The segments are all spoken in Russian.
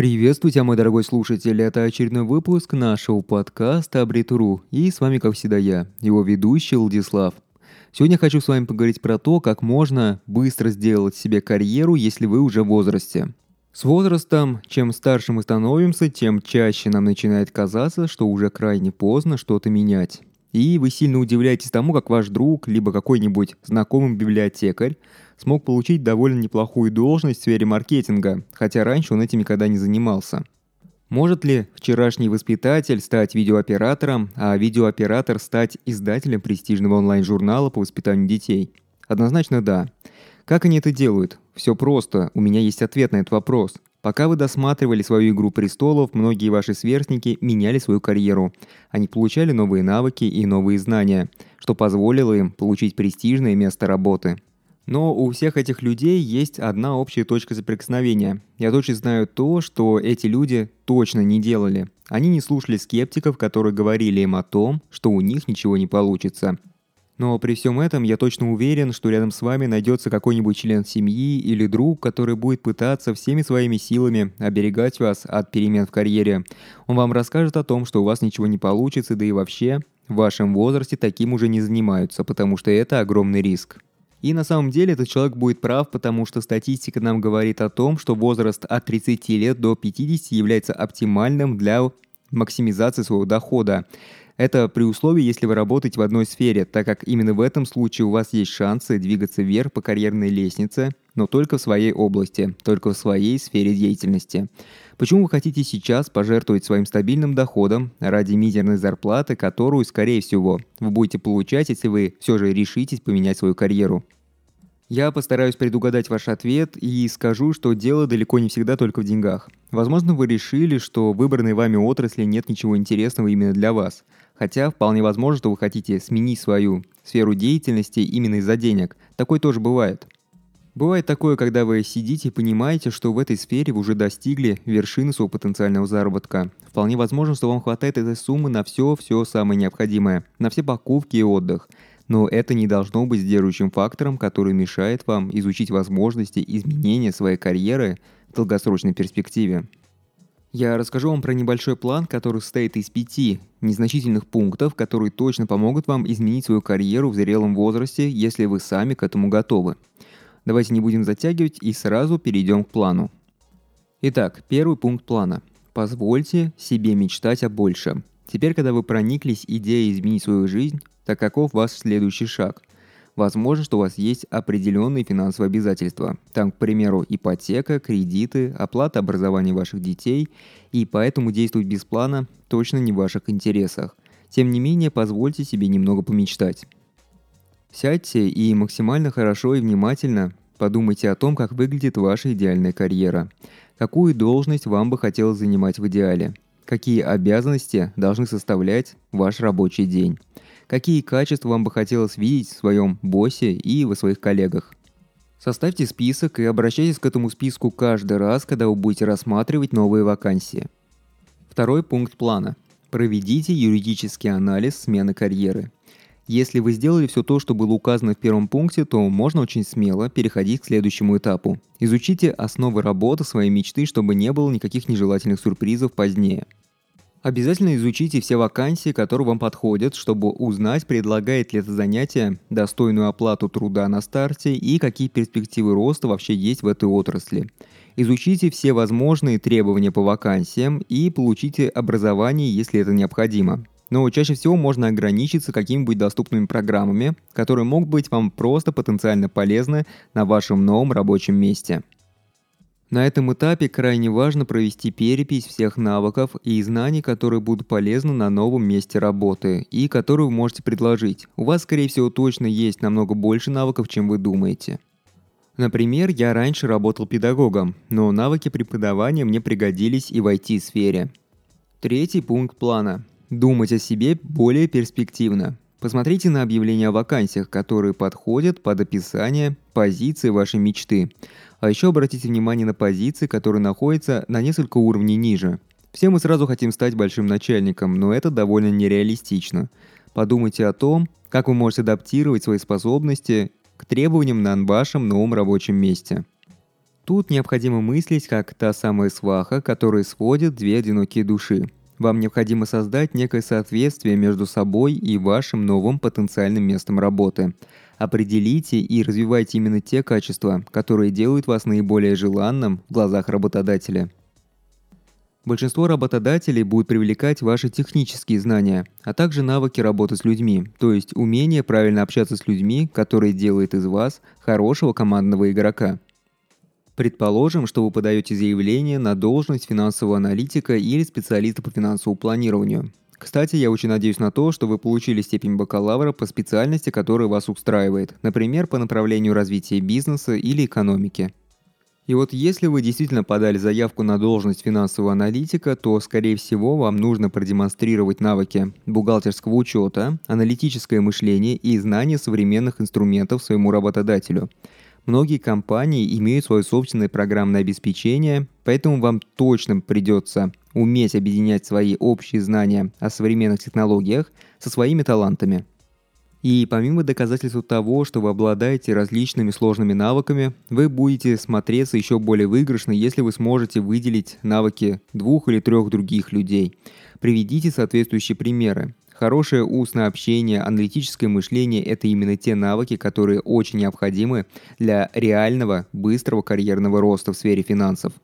Приветствую тебя, мой дорогой слушатель. Это очередной выпуск нашего подкаста Абритуру. И с вами, как всегда, я, его ведущий Владислав. Сегодня хочу с вами поговорить про то, как можно быстро сделать себе карьеру, если вы уже в возрасте. С возрастом, чем старше мы становимся, тем чаще нам начинает казаться, что уже крайне поздно что-то менять. И вы сильно удивляетесь тому, как ваш друг, либо какой-нибудь знакомый библиотекарь смог получить довольно неплохую должность в сфере маркетинга, хотя раньше он этим никогда не занимался. Может ли вчерашний воспитатель стать видеооператором, а видеооператор стать издателем престижного онлайн-журнала по воспитанию детей? Однозначно да. Как они это делают? Все просто, у меня есть ответ на этот вопрос – Пока вы досматривали свою «Игру престолов», многие ваши сверстники меняли свою карьеру. Они получали новые навыки и новые знания, что позволило им получить престижное место работы. Но у всех этих людей есть одна общая точка соприкосновения. Я точно знаю то, что эти люди точно не делали. Они не слушали скептиков, которые говорили им о том, что у них ничего не получится. Но при всем этом я точно уверен, что рядом с вами найдется какой-нибудь член семьи или друг, который будет пытаться всеми своими силами оберегать вас от перемен в карьере. Он вам расскажет о том, что у вас ничего не получится, да и вообще в вашем возрасте таким уже не занимаются, потому что это огромный риск. И на самом деле этот человек будет прав, потому что статистика нам говорит о том, что возраст от 30 лет до 50 является оптимальным для максимизации своего дохода. Это при условии, если вы работаете в одной сфере, так как именно в этом случае у вас есть шансы двигаться вверх по карьерной лестнице, но только в своей области, только в своей сфере деятельности. Почему вы хотите сейчас пожертвовать своим стабильным доходом ради мизерной зарплаты, которую, скорее всего, вы будете получать, если вы все же решитесь поменять свою карьеру? Я постараюсь предугадать ваш ответ и скажу, что дело далеко не всегда только в деньгах. Возможно, вы решили, что в выбранной вами отрасли нет ничего интересного именно для вас. Хотя вполне возможно, что вы хотите сменить свою сферу деятельности именно из-за денег. Такое тоже бывает. Бывает такое, когда вы сидите и понимаете, что в этой сфере вы уже достигли вершины своего потенциального заработка. Вполне возможно, что вам хватает этой суммы на все-все самое необходимое, на все покупки и отдых – но это не должно быть сдерживающим фактором, который мешает вам изучить возможности изменения своей карьеры в долгосрочной перспективе. Я расскажу вам про небольшой план, который состоит из пяти незначительных пунктов, которые точно помогут вам изменить свою карьеру в зрелом возрасте, если вы сами к этому готовы. Давайте не будем затягивать и сразу перейдем к плану. Итак, первый пункт плана. Позвольте себе мечтать о большем. Теперь, когда вы прониклись идеей изменить свою жизнь, так каков ваш следующий шаг? Возможно, что у вас есть определенные финансовые обязательства. Там, к примеру, ипотека, кредиты, оплата образования ваших детей, и поэтому действовать без плана точно не в ваших интересах. Тем не менее, позвольте себе немного помечтать. Сядьте и максимально хорошо и внимательно подумайте о том, как выглядит ваша идеальная карьера. Какую должность вам бы хотелось занимать в идеале? Какие обязанности должны составлять ваш рабочий день? Какие качества вам бы хотелось видеть в своем боссе и во своих коллегах. Составьте список и обращайтесь к этому списку каждый раз, когда вы будете рассматривать новые вакансии. Второй пункт плана. Проведите юридический анализ смены карьеры. Если вы сделали все то, что было указано в первом пункте, то можно очень смело переходить к следующему этапу. Изучите основы работы своей мечты, чтобы не было никаких нежелательных сюрпризов позднее – Обязательно изучите все вакансии, которые вам подходят, чтобы узнать, предлагает ли это занятие достойную оплату труда на старте и какие перспективы роста вообще есть в этой отрасли. Изучите все возможные требования по вакансиям и получите образование, если это необходимо. Но чаще всего можно ограничиться какими-нибудь доступными программами, которые могут быть вам просто потенциально полезны на вашем новом рабочем месте. На этом этапе крайне важно провести перепись всех навыков и знаний, которые будут полезны на новом месте работы и которые вы можете предложить. У вас, скорее всего, точно есть намного больше навыков, чем вы думаете. Например, я раньше работал педагогом, но навыки преподавания мне пригодились и в IT-сфере. Третий пункт плана. Думать о себе более перспективно. Посмотрите на объявления о вакансиях, которые подходят под описание позиции вашей мечты. А еще обратите внимание на позиции, которые находятся на несколько уровней ниже. Все мы сразу хотим стать большим начальником, но это довольно нереалистично. Подумайте о том, как вы можете адаптировать свои способности к требованиям на вашем новом рабочем месте. Тут необходимо мыслить как та самая сваха, которая сводит две одинокие души. Вам необходимо создать некое соответствие между собой и вашим новым потенциальным местом работы. Определите и развивайте именно те качества, которые делают вас наиболее желанным в глазах работодателя. Большинство работодателей будут привлекать ваши технические знания, а также навыки работы с людьми, то есть умение правильно общаться с людьми, которые делает из вас хорошего командного игрока. Предположим, что вы подаете заявление на должность финансового аналитика или специалиста по финансовому планированию. Кстати, я очень надеюсь на то, что вы получили степень бакалавра по специальности, которая вас устраивает, например, по направлению развития бизнеса или экономики. И вот если вы действительно подали заявку на должность финансового аналитика, то, скорее всего, вам нужно продемонстрировать навыки бухгалтерского учета, аналитическое мышление и знание современных инструментов своему работодателю – Многие компании имеют свое собственное программное обеспечение, поэтому вам точно придется уметь объединять свои общие знания о современных технологиях со своими талантами. И помимо доказательства того, что вы обладаете различными сложными навыками, вы будете смотреться еще более выигрышно, если вы сможете выделить навыки двух или трех других людей. Приведите соответствующие примеры. Хорошее устное общение, аналитическое мышление – это именно те навыки, которые очень необходимы для реального, быстрого карьерного роста в сфере финансов.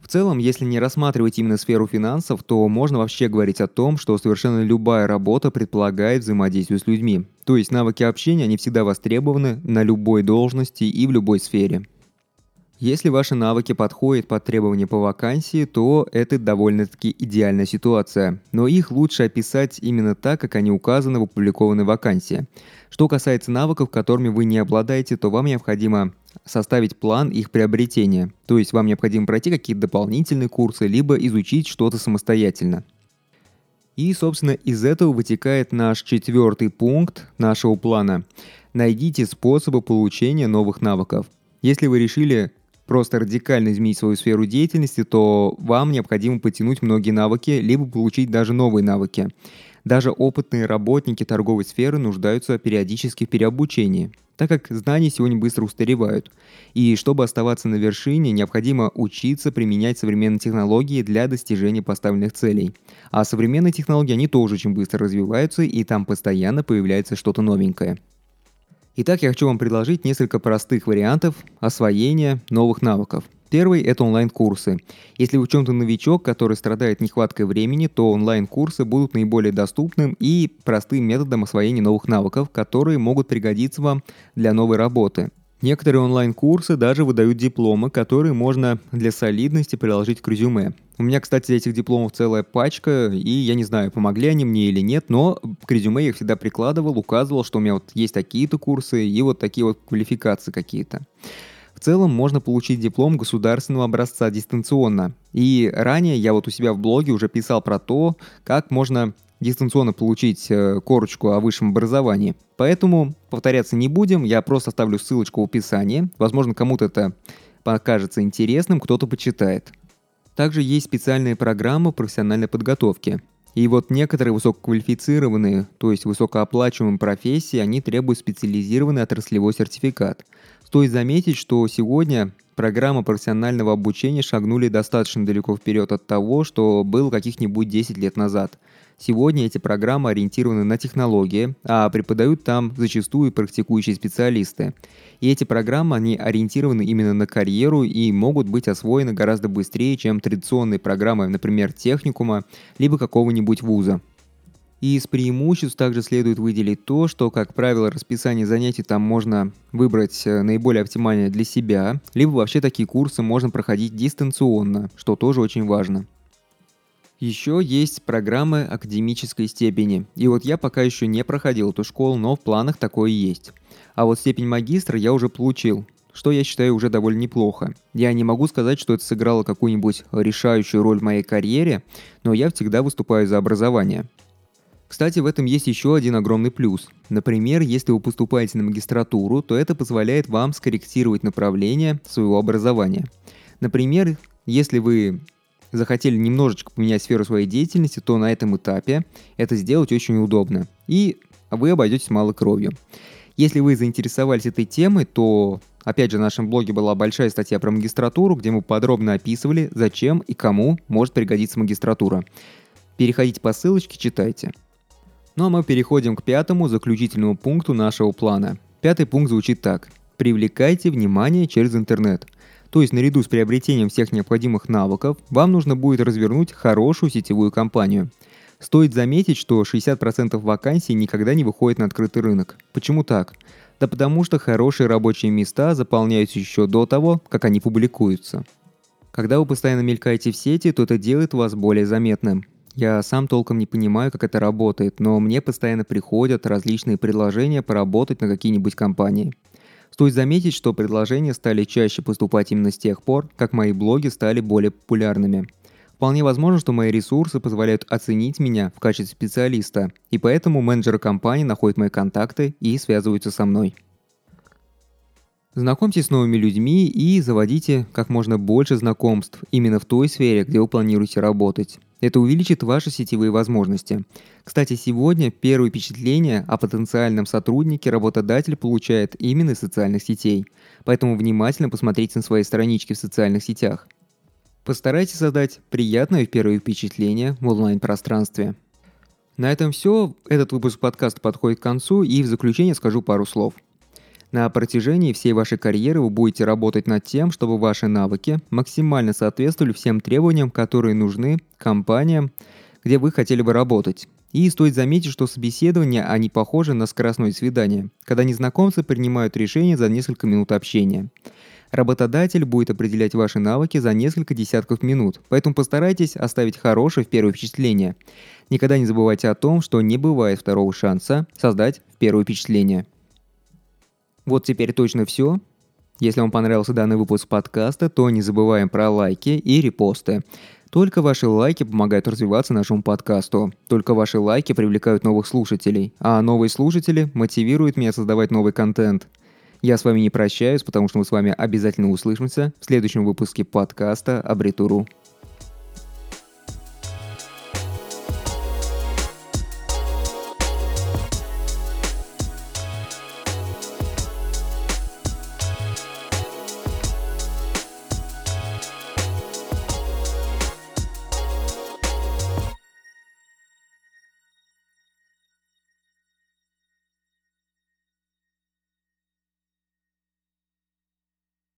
В целом, если не рассматривать именно сферу финансов, то можно вообще говорить о том, что совершенно любая работа предполагает взаимодействие с людьми. То есть навыки общения, они всегда востребованы на любой должности и в любой сфере. Если ваши навыки подходят под требования по вакансии, то это довольно-таки идеальная ситуация. Но их лучше описать именно так, как они указаны в опубликованной вакансии. Что касается навыков, которыми вы не обладаете, то вам необходимо составить план их приобретения. То есть вам необходимо пройти какие-то дополнительные курсы, либо изучить что-то самостоятельно. И, собственно, из этого вытекает наш четвертый пункт нашего плана. Найдите способы получения новых навыков. Если вы решили просто радикально изменить свою сферу деятельности, то вам необходимо потянуть многие навыки, либо получить даже новые навыки. Даже опытные работники торговой сферы нуждаются периодически в переобучении, так как знания сегодня быстро устаревают. И чтобы оставаться на вершине, необходимо учиться применять современные технологии для достижения поставленных целей. А современные технологии, они тоже очень быстро развиваются, и там постоянно появляется что-то новенькое. Итак, я хочу вам предложить несколько простых вариантов освоения новых навыков. Первый – это онлайн-курсы. Если вы в чем-то новичок, который страдает нехваткой времени, то онлайн-курсы будут наиболее доступным и простым методом освоения новых навыков, которые могут пригодиться вам для новой работы. Некоторые онлайн-курсы даже выдают дипломы, которые можно для солидности приложить к резюме. У меня, кстати, этих дипломов целая пачка, и я не знаю, помогли они мне или нет, но к резюме я их всегда прикладывал, указывал, что у меня вот есть такие-то курсы и вот такие вот квалификации какие-то. В целом можно получить диплом государственного образца дистанционно. И ранее я вот у себя в блоге уже писал про то, как можно дистанционно получить э, корочку о высшем образовании. Поэтому повторяться не будем, я просто оставлю ссылочку в описании. Возможно, кому-то это покажется интересным, кто-то почитает. Также есть специальная программа профессиональной подготовки. И вот некоторые высококвалифицированные, то есть высокооплачиваемые профессии, они требуют специализированный отраслевой сертификат. Стоит заметить, что сегодня программы профессионального обучения шагнули достаточно далеко вперед от того, что было каких-нибудь 10 лет назад – Сегодня эти программы ориентированы на технологии, а преподают там зачастую практикующие специалисты. И эти программы, они ориентированы именно на карьеру и могут быть освоены гораздо быстрее, чем традиционные программы, например, техникума, либо какого-нибудь вуза. И из преимуществ также следует выделить то, что, как правило, расписание занятий там можно выбрать э, наиболее оптимальное для себя, либо вообще такие курсы можно проходить дистанционно, что тоже очень важно. Еще есть программы академической степени. И вот я пока еще не проходил эту школу, но в планах такое есть. А вот степень магистра я уже получил, что я считаю уже довольно неплохо. Я не могу сказать, что это сыграло какую-нибудь решающую роль в моей карьере, но я всегда выступаю за образование. Кстати, в этом есть еще один огромный плюс. Например, если вы поступаете на магистратуру, то это позволяет вам скорректировать направление своего образования. Например, если вы захотели немножечко поменять сферу своей деятельности, то на этом этапе это сделать очень удобно. И вы обойдетесь малой кровью. Если вы заинтересовались этой темой, то Опять же, в нашем блоге была большая статья про магистратуру, где мы подробно описывали, зачем и кому может пригодиться магистратура. Переходите по ссылочке, читайте. Ну а мы переходим к пятому заключительному пункту нашего плана. Пятый пункт звучит так. Привлекайте внимание через интернет. То есть наряду с приобретением всех необходимых навыков, вам нужно будет развернуть хорошую сетевую кампанию. Стоит заметить, что 60% вакансий никогда не выходят на открытый рынок. Почему так? Да потому что хорошие рабочие места заполняются еще до того, как они публикуются. Когда вы постоянно мелькаете в сети, то это делает вас более заметным. Я сам толком не понимаю, как это работает, но мне постоянно приходят различные предложения поработать на какие-нибудь компании. Стоит заметить, что предложения стали чаще поступать именно с тех пор, как мои блоги стали более популярными. Вполне возможно, что мои ресурсы позволяют оценить меня в качестве специалиста, и поэтому менеджеры компании находят мои контакты и связываются со мной. Знакомьтесь с новыми людьми и заводите как можно больше знакомств именно в той сфере, где вы планируете работать. Это увеличит ваши сетевые возможности. Кстати, сегодня первые впечатления о потенциальном сотруднике работодатель получает именно из социальных сетей. Поэтому внимательно посмотрите на свои странички в социальных сетях. Постарайтесь создать приятное первое впечатление в онлайн-пространстве. На этом все. Этот выпуск подкаста подходит к концу, и в заключение скажу пару слов – на протяжении всей вашей карьеры вы будете работать над тем, чтобы ваши навыки максимально соответствовали всем требованиям, которые нужны компаниям, где вы хотели бы работать. И стоит заметить, что собеседования, они похожи на скоростное свидание, когда незнакомцы принимают решение за несколько минут общения. Работодатель будет определять ваши навыки за несколько десятков минут, поэтому постарайтесь оставить хорошее в первое впечатление. Никогда не забывайте о том, что не бывает второго шанса создать первое впечатление. Вот теперь точно все. Если вам понравился данный выпуск подкаста, то не забываем про лайки и репосты. Только ваши лайки помогают развиваться нашему подкасту. Только ваши лайки привлекают новых слушателей. А новые слушатели мотивируют меня создавать новый контент. Я с вами не прощаюсь, потому что мы с вами обязательно услышимся в следующем выпуске подкаста Абритуру.